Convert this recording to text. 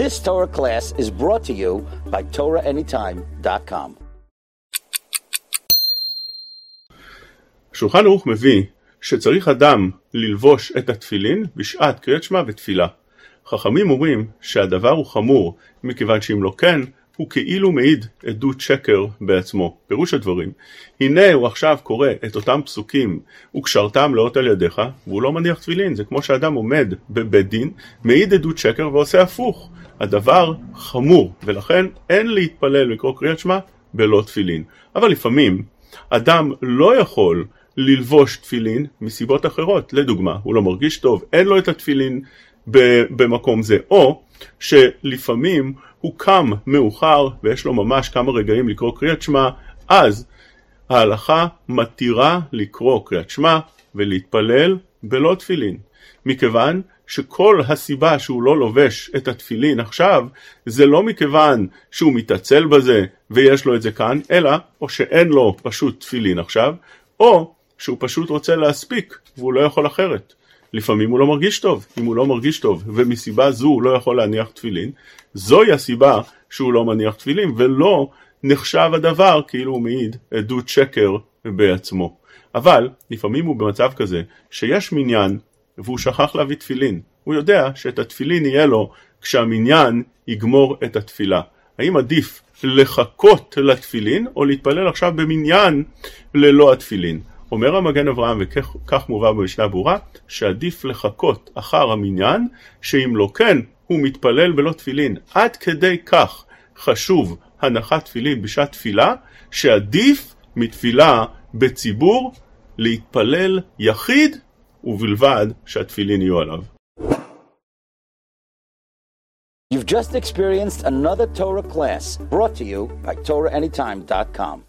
This Torah class is brought to you by TorahAnytime.com. שולחן ערוך מביא שצריך אדם ללבוש את התפילין בשעת קריאת שמע ותפילה. חכמים אומרים שהדבר הוא חמור מכיוון שאם לא כן הוא כאילו מעיד עדות שקר בעצמו. פירוש הדברים, הנה הוא עכשיו קורא את אותם פסוקים וקשרתם לאות על ידיך והוא לא מניח תפילין, זה כמו שאדם עומד בבית דין, מעיד עדות שקר ועושה הפוך. הדבר חמור ולכן אין להתפלל לקרוא קריאת שמע בלא תפילין. אבל לפעמים אדם לא יכול ללבוש תפילין מסיבות אחרות, לדוגמה, הוא לא מרגיש טוב, אין לו את התפילין במקום זה, או שלפעמים הוא קם מאוחר ויש לו ממש כמה רגעים לקרוא קריאת שמע, אז ההלכה מתירה לקרוא קריאת שמע ולהתפלל בלא תפילין, מכיוון שכל הסיבה שהוא לא לובש את התפילין עכשיו זה לא מכיוון שהוא מתעצל בזה ויש לו את זה כאן, אלא או שאין לו פשוט תפילין עכשיו, או שהוא פשוט רוצה להספיק והוא לא יכול אחרת. לפעמים הוא לא מרגיש טוב, אם הוא לא מרגיש טוב ומסיבה זו הוא לא יכול להניח תפילין, זוהי הסיבה שהוא לא מניח תפילין ולא נחשב הדבר כאילו הוא מעיד עדות שקר בעצמו. אבל לפעמים הוא במצב כזה שיש מניין והוא שכח להביא תפילין, הוא יודע שאת התפילין יהיה לו כשהמניין יגמור את התפילה. האם עדיף לחכות לתפילין או להתפלל עכשיו במניין ללא התפילין? אומר המגן אברהם, וכך מובא במשנה ברורה, שעדיף לחכות אחר המניין, שאם לא כן, הוא מתפלל בלא תפילין. עד כדי כך חשוב הנחת תפילין בשעת תפילה, שעדיף מתפילה בציבור להתפלל יחיד, ובלבד שהתפילין יהיו עליו. You've just experienced another Torah class brought to you by TorahAnytime.com.